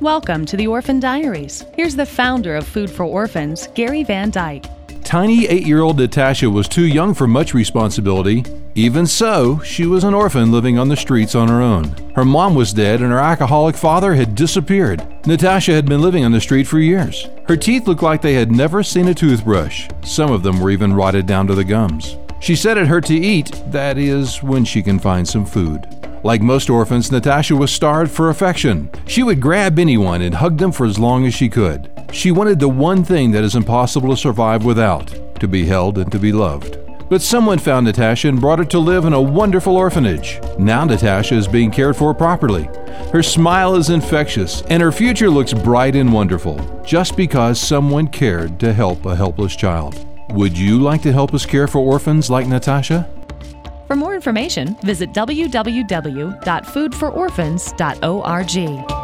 Welcome to the Orphan Diaries. Here's the founder of Food for Orphans, Gary Van Dyke. Tiny eight year old Natasha was too young for much responsibility. Even so, she was an orphan living on the streets on her own. Her mom was dead and her alcoholic father had disappeared. Natasha had been living on the street for years. Her teeth looked like they had never seen a toothbrush. Some of them were even rotted down to the gums. She said it hurt to eat, that is, when she can find some food. Like most orphans, Natasha was starved for affection. She would grab anyone and hug them for as long as she could. She wanted the one thing that is impossible to survive without to be held and to be loved. But someone found Natasha and brought her to live in a wonderful orphanage. Now Natasha is being cared for properly. Her smile is infectious, and her future looks bright and wonderful, just because someone cared to help a helpless child. Would you like to help us care for orphans like Natasha? For more information, visit www.foodfororphans.org.